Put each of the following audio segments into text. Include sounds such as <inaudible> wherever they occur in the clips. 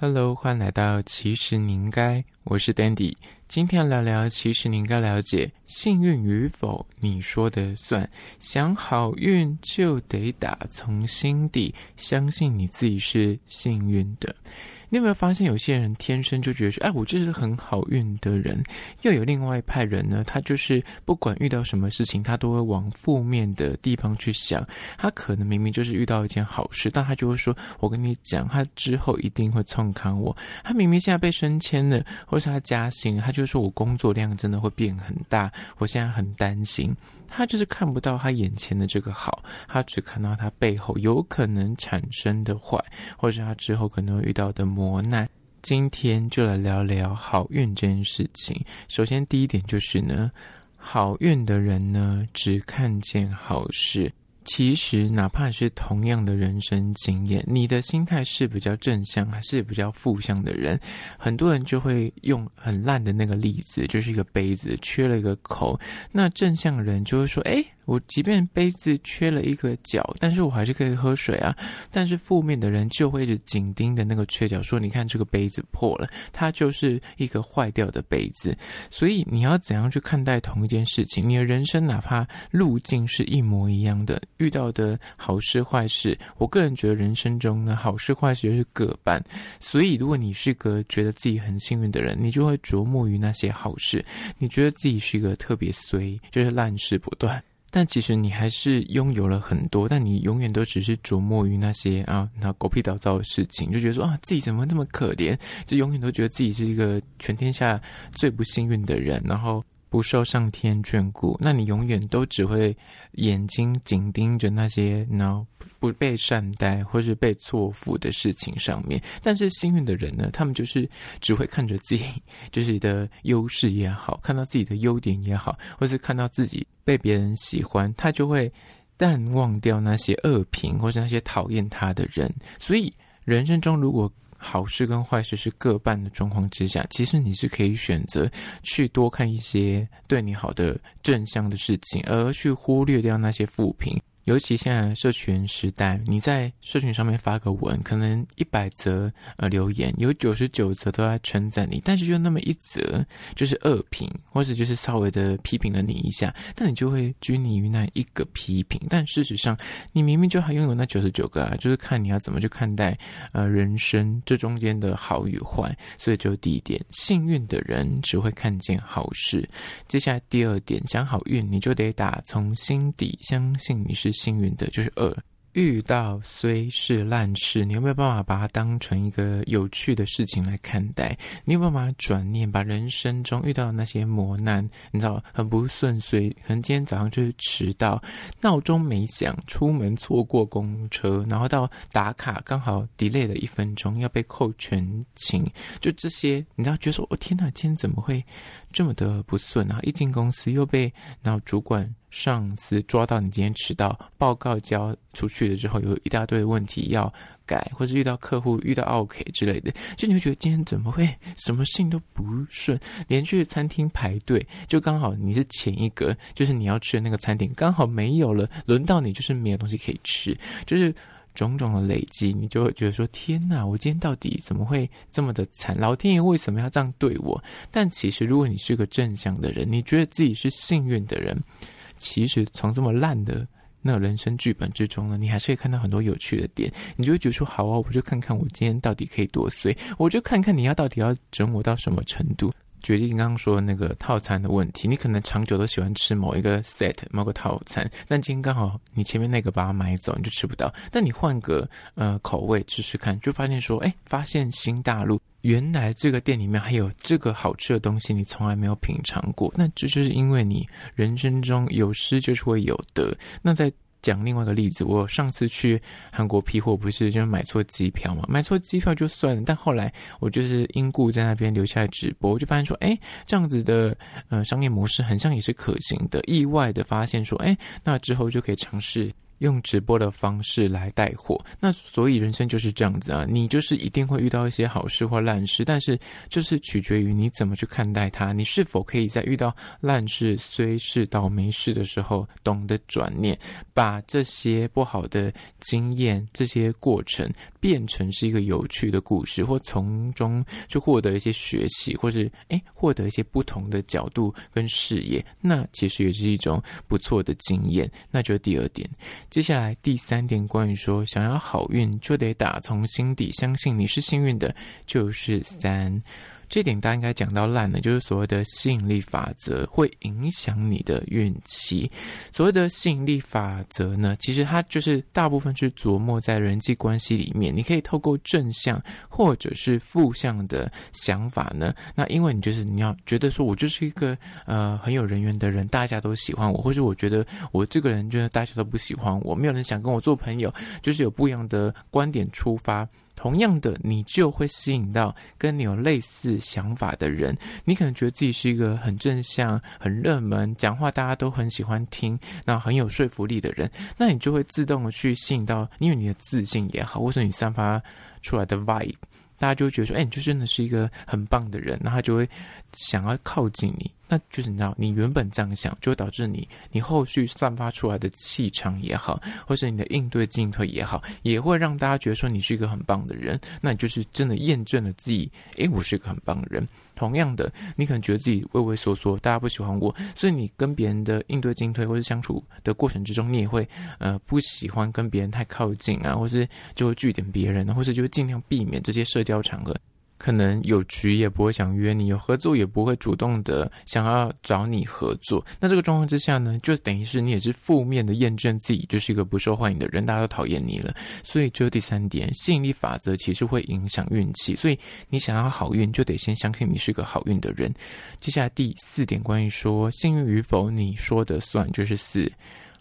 Hello，欢迎来到其实你应该，我是 Dandy，今天聊聊其实你应该了解幸运与否，你说的算。想好运就得打从心底相信你自己是幸运的。你有没有发现，有些人天生就觉得说，哎，我就是很好运的人；又有另外一派人呢，他就是不管遇到什么事情，他都会往负面的地方去想。他可能明明就是遇到一件好事，但他就会说：“我跟你讲，他之后一定会冲康我。”他明明现在被升迁了，或是他加薪，他就说我工作量真的会变很大，我现在很担心。他就是看不到他眼前的这个好，他只看到他背后有可能产生的坏，或者他之后可能会遇到的磨难。今天就来聊聊好运这件事情。首先，第一点就是呢，好运的人呢，只看见好事。其实，哪怕是同样的人生经验，你的心态是比较正向还是比较负向的人，很多人就会用很烂的那个例子，就是一个杯子缺了一个口，那正向人就会说：“哎。”我即便杯子缺了一个角，但是我还是可以喝水啊。但是负面的人就会一直紧盯着那个缺角，说：“你看这个杯子破了，它就是一个坏掉的杯子。”所以你要怎样去看待同一件事情？你的人生哪怕路径是一模一样的，遇到的好事坏事，我个人觉得人生中呢，好事坏事就是各半。所以如果你是个觉得自己很幸运的人，你就会琢磨于那些好事，你觉得自己是一个特别衰，就是烂事不断。但其实你还是拥有了很多，但你永远都只是琢磨于那些啊，那狗屁倒灶的事情，就觉得说啊，自己怎么那么可怜，就永远都觉得自己是一个全天下最不幸运的人，然后。不受上天眷顾，那你永远都只会眼睛紧盯着那些呢不被善待或是被错付的事情上面。但是幸运的人呢，他们就是只会看着自己 <laughs> 就是的优势也好，看到自己的优点也好，或是看到自己被别人喜欢，他就会淡忘掉那些恶评或是那些讨厌他的人。所以人生中如果好事跟坏事是各半的状况之下，其实你是可以选择去多看一些对你好的正向的事情，而去忽略掉那些负评。尤其现在社群时代，你在社群上面发个文，可能一百则呃留言，有九十九则都在称赞你，但是就那么一则就是恶评，或者就是稍微的批评了你一下，但你就会拘泥于那一个批评。但事实上，你明明就还拥有那九十九个啊，就是看你要怎么去看待呃人生这中间的好与坏。所以就第一点，幸运的人只会看见好事。接下来第二点，想好运，你就得打从心底相信你是。幸运的就是二，遇到虽是烂事，你有没有办法把它当成一个有趣的事情来看待？你有没有办法转念，把人生中遇到的那些磨难，你知道很不顺遂，可能今天早上就是迟到，闹钟没响，出门错过公车，然后到打卡刚好 delay 了一分钟，要被扣全勤，就这些，你知道，觉得说，我、哦、天哪，今天怎么会这么的不顺啊？一进公司又被 <laughs> 然后主管。上司抓到你今天迟到，报告交出去了之后，有一大堆问题要改，或是遇到客户遇到 OK 之类的，就你会觉得今天怎么会什么事情都不顺？连去餐厅排队，就刚好你是前一个，就是你要吃的那个餐厅刚好没有了，轮到你就是没有东西可以吃，就是种种的累积，你就会觉得说：天哪，我今天到底怎么会这么的惨？老天爷为什么要这样对我？但其实，如果你是个正向的人，你觉得自己是幸运的人。其实从这么烂的那个人生剧本之中呢，你还是可以看到很多有趣的点。你就会觉得说，好啊，我就看看我今天到底可以多碎，我就看看你要到底要整我到什么程度。举例刚刚说的那个套餐的问题，你可能长久都喜欢吃某一个 set 某个套餐，但今天刚好你前面那个把它买走，你就吃不到。但你换个呃口味试试看，就发现说，哎，发现新大陆，原来这个店里面还有这个好吃的东西，你从来没有品尝过。那这就是因为你人生中有失就是会有得。那在讲另外一个例子，我上次去韩国批货，不是就是买错机票嘛？买错机票就算了，但后来我就是因故在那边留下来直播，我就发现说，哎，这样子的呃商业模式很像也是可行的。意外的发现说，哎，那之后就可以尝试用直播的方式来带货，那所以人生就是这样子啊，你就是一定会遇到一些好事或烂事，但是就是取决于你怎么去看待它，你是否可以在遇到烂事、虽事、倒霉事的时候懂得转念，把这些不好的经验、这些过程变成是一个有趣的故事，或从中去获得一些学习，或是诶获得一些不同的角度跟视野，那其实也是一种不错的经验。那就是第二点。接下来第三点，关于说想要好运，就得打从心底相信你是幸运的，就是三。这点大家应该讲到烂了，就是所谓的吸引力法则会影响你的运气。所谓的吸引力法则呢，其实它就是大部分是琢磨在人际关系里面。你可以透过正向或者是负向的想法呢，那因为你就是你要觉得说我就是一个呃很有人缘的人，大家都喜欢我，或是我觉得我这个人就是大家都不喜欢我，没有人想跟我做朋友，就是有不一样的观点出发。同样的，你就会吸引到跟你有类似想法的人。你可能觉得自己是一个很正向、很热门、讲话大家都很喜欢听，那很有说服力的人，那你就会自动的去吸引到，因为你的自信也好，或是你散发出来的 vibe，大家就觉得说，哎，你就真的是一个很棒的人，那他就会想要靠近你。那就是你知道，你原本这样想，就会导致你，你后续散发出来的气场也好，或是你的应对进退也好，也会让大家觉得说你是一个很棒的人。那你就是真的验证了自己，诶，我是一个很棒的人。同样的，你可能觉得自己畏畏缩缩，大家不喜欢我，所以你跟别人的应对进退或是相处的过程之中，你也会呃不喜欢跟别人太靠近啊，或是就会句点别人，或是就会尽量避免这些社交场合。可能有局也不会想约你，有合作也不会主动的想要找你合作。那这个状况之下呢，就等于是你也是负面的验证自己就是一个不受欢迎的人，大家都讨厌你了。所以，这第三点，吸引力法则其实会影响运气。所以，你想要好运，就得先相信你是个好运的人。接下来第四点，关于说幸运与否，你说的算，就是四，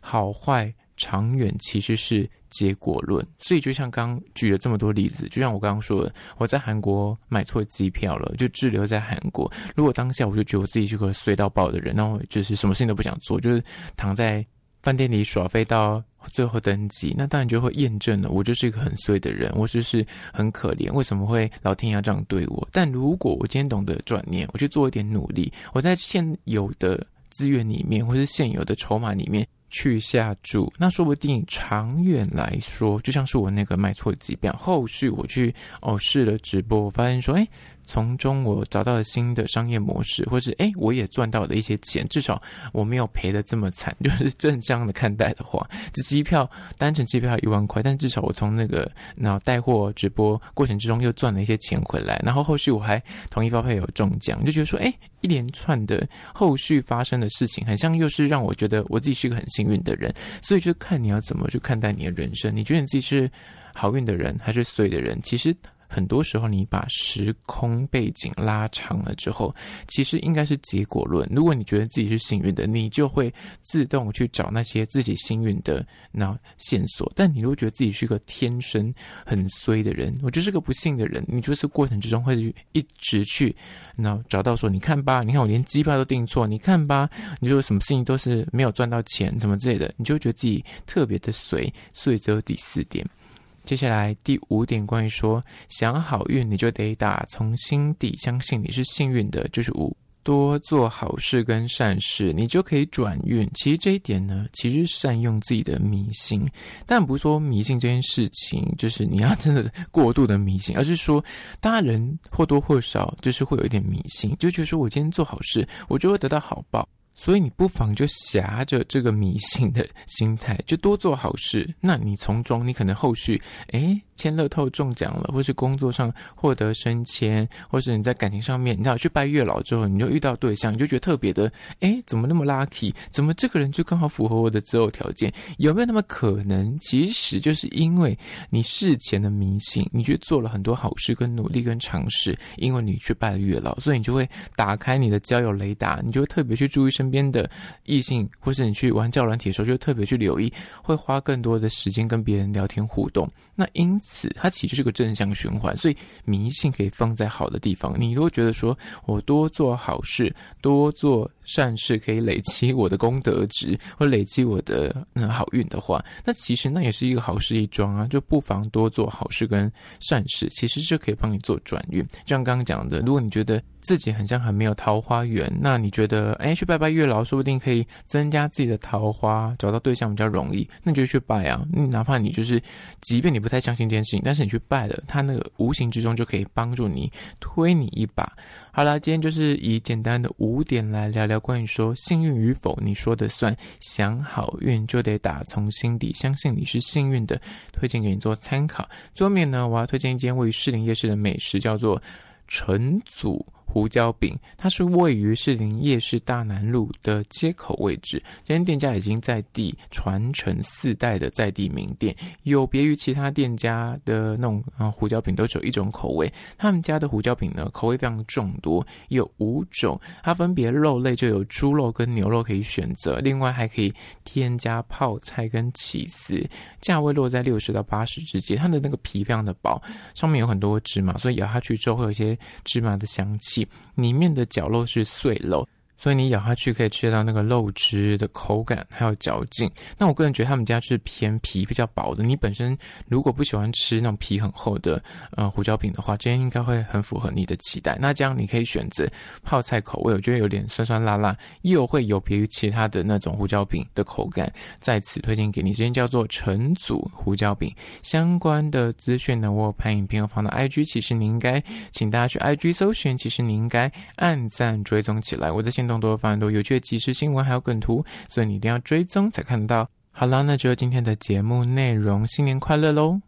好坏。长远其实是结果论，所以就像刚举了这么多例子，就像我刚刚说的，我在韩国买错机票了，就滞留在韩国。如果当下我就觉得我自己是个衰到爆的人，然后就是什么事情都不想做，就是躺在饭店里耍废到最后登机，那当然就会验证了我就是一个很衰的人，我就是很可怜，为什么会老天爷这样对我？但如果我今天懂得转念，我去做一点努力，我在现有的资源里面，或是现有的筹码里面。去下注，那说不定长远来说，就像是我那个卖错机票，后续我去哦试了直播，我发现说，哎。从中我找到了新的商业模式，或是诶，我也赚到了一些钱，至少我没有赔得这么惨。就是正向的看待的话，这机票单程机票一万块，但至少我从那个然后带货直播过程之中又赚了一些钱回来，然后后续我还同一发票有中奖，就觉得说，诶，一连串的后续发生的事情，很像又是让我觉得我自己是一个很幸运的人。所以就看你要怎么去看待你的人生，你觉得你自己是好运的人还是衰的人？其实。很多时候，你把时空背景拉长了之后，其实应该是结果论。如果你觉得自己是幸运的，你就会自动去找那些自己幸运的那线索。但你如果觉得自己是个天生很衰的人，我就是个不幸的人，你就是过程之中会一直去那找到说，你看吧，你看我连机票都订错，你看吧，你说什么事情都是没有赚到钱，什么之类的，你就觉得自己特别的衰。所以，这是第四点。接下来第五点，关于说想好运，你就得打从心底相信你是幸运的，就是五，多做好事跟善事，你就可以转运。其实这一点呢，其实善用自己的迷信，但不是说迷信这件事情就是你要真的过度的迷信，而是说大人或多或少就是会有一点迷信，就觉得说我今天做好事，我就会得到好报。所以你不妨就挟着这个迷信的心态，就多做好事。那你从中，你可能后续，诶签乐透中奖了，或是工作上获得升迁，或是你在感情上面，你知道去拜月老之后，你就遇到对象，你就觉得特别的，哎怎么那么 lucky？怎么这个人就刚好符合我的择偶条件？有没有那么可能？其实就是因为你事前的迷信，你去做了很多好事跟努力跟尝试，因为你去拜了月老，所以你就会打开你的交友雷达，你就会特别去注意身。边的异性，或是你去玩交友软体的时候，就特别去留意，会花更多的时间跟别人聊天互动。那因，它其实是个正向循环。所以迷信可以放在好的地方。你如果觉得说我多做好事，多做善事可以累积我的功德值，<laughs> 或累积我的嗯好运的话，那其实那也是一个好事一桩啊，就不妨多做好事跟善事，其实就可以帮你做转运。就像刚刚讲的，如果你觉得自己很像很没有桃花缘，那你觉得哎去拜拜月老，说不定可以增加自己的桃花，找到对象比较容易，那你就去拜啊。你哪怕你就是，即便你不太相信这件事情，但是你去拜了，他那个无形之中就可以帮助你推你一把。好啦，今天就是以简单的五点来聊聊关于说幸运与否，你说的算。想好运就得打从心底相信你是幸运的，推荐给你做参考。最后面呢，我要推荐一间位于士林夜市的美食，叫做陈祖。胡椒饼，它是位于士林夜市大南路的街口位置。这间店家已经在地传承四代的在地名店，有别于其他店家的那种啊胡椒饼都只有一种口味。他们家的胡椒饼呢，口味非常众多，有五种。它分别肉类就有猪肉跟牛肉可以选择，另外还可以添加泡菜跟起司，价位落在六十到八十之间。它的那个皮非常的薄，上面有很多芝麻，所以咬下去之后会有一些芝麻的香气。里面的角落是碎楼。所以你咬下去可以吃到那个肉汁的口感，还有嚼劲。那我个人觉得他们家是偏皮比较薄的。你本身如果不喜欢吃那种皮很厚的呃胡椒饼的话，这样应该会很符合你的期待。那这样你可以选择泡菜口味，我觉得有点酸酸辣辣，又会有别于其他的那种胡椒饼的口感。在此推荐给你，这间叫做陈祖胡椒饼。相关的资讯呢，我有拍影片我放到 IG，其实你应该请大家去 IG 搜寻，其实你应该按赞追踪起来。我的先。更多发很多有趣的即时新闻，还有梗图，所以你一定要追踪才看得到。好啦，那就今天的节目内容，新年快乐喽！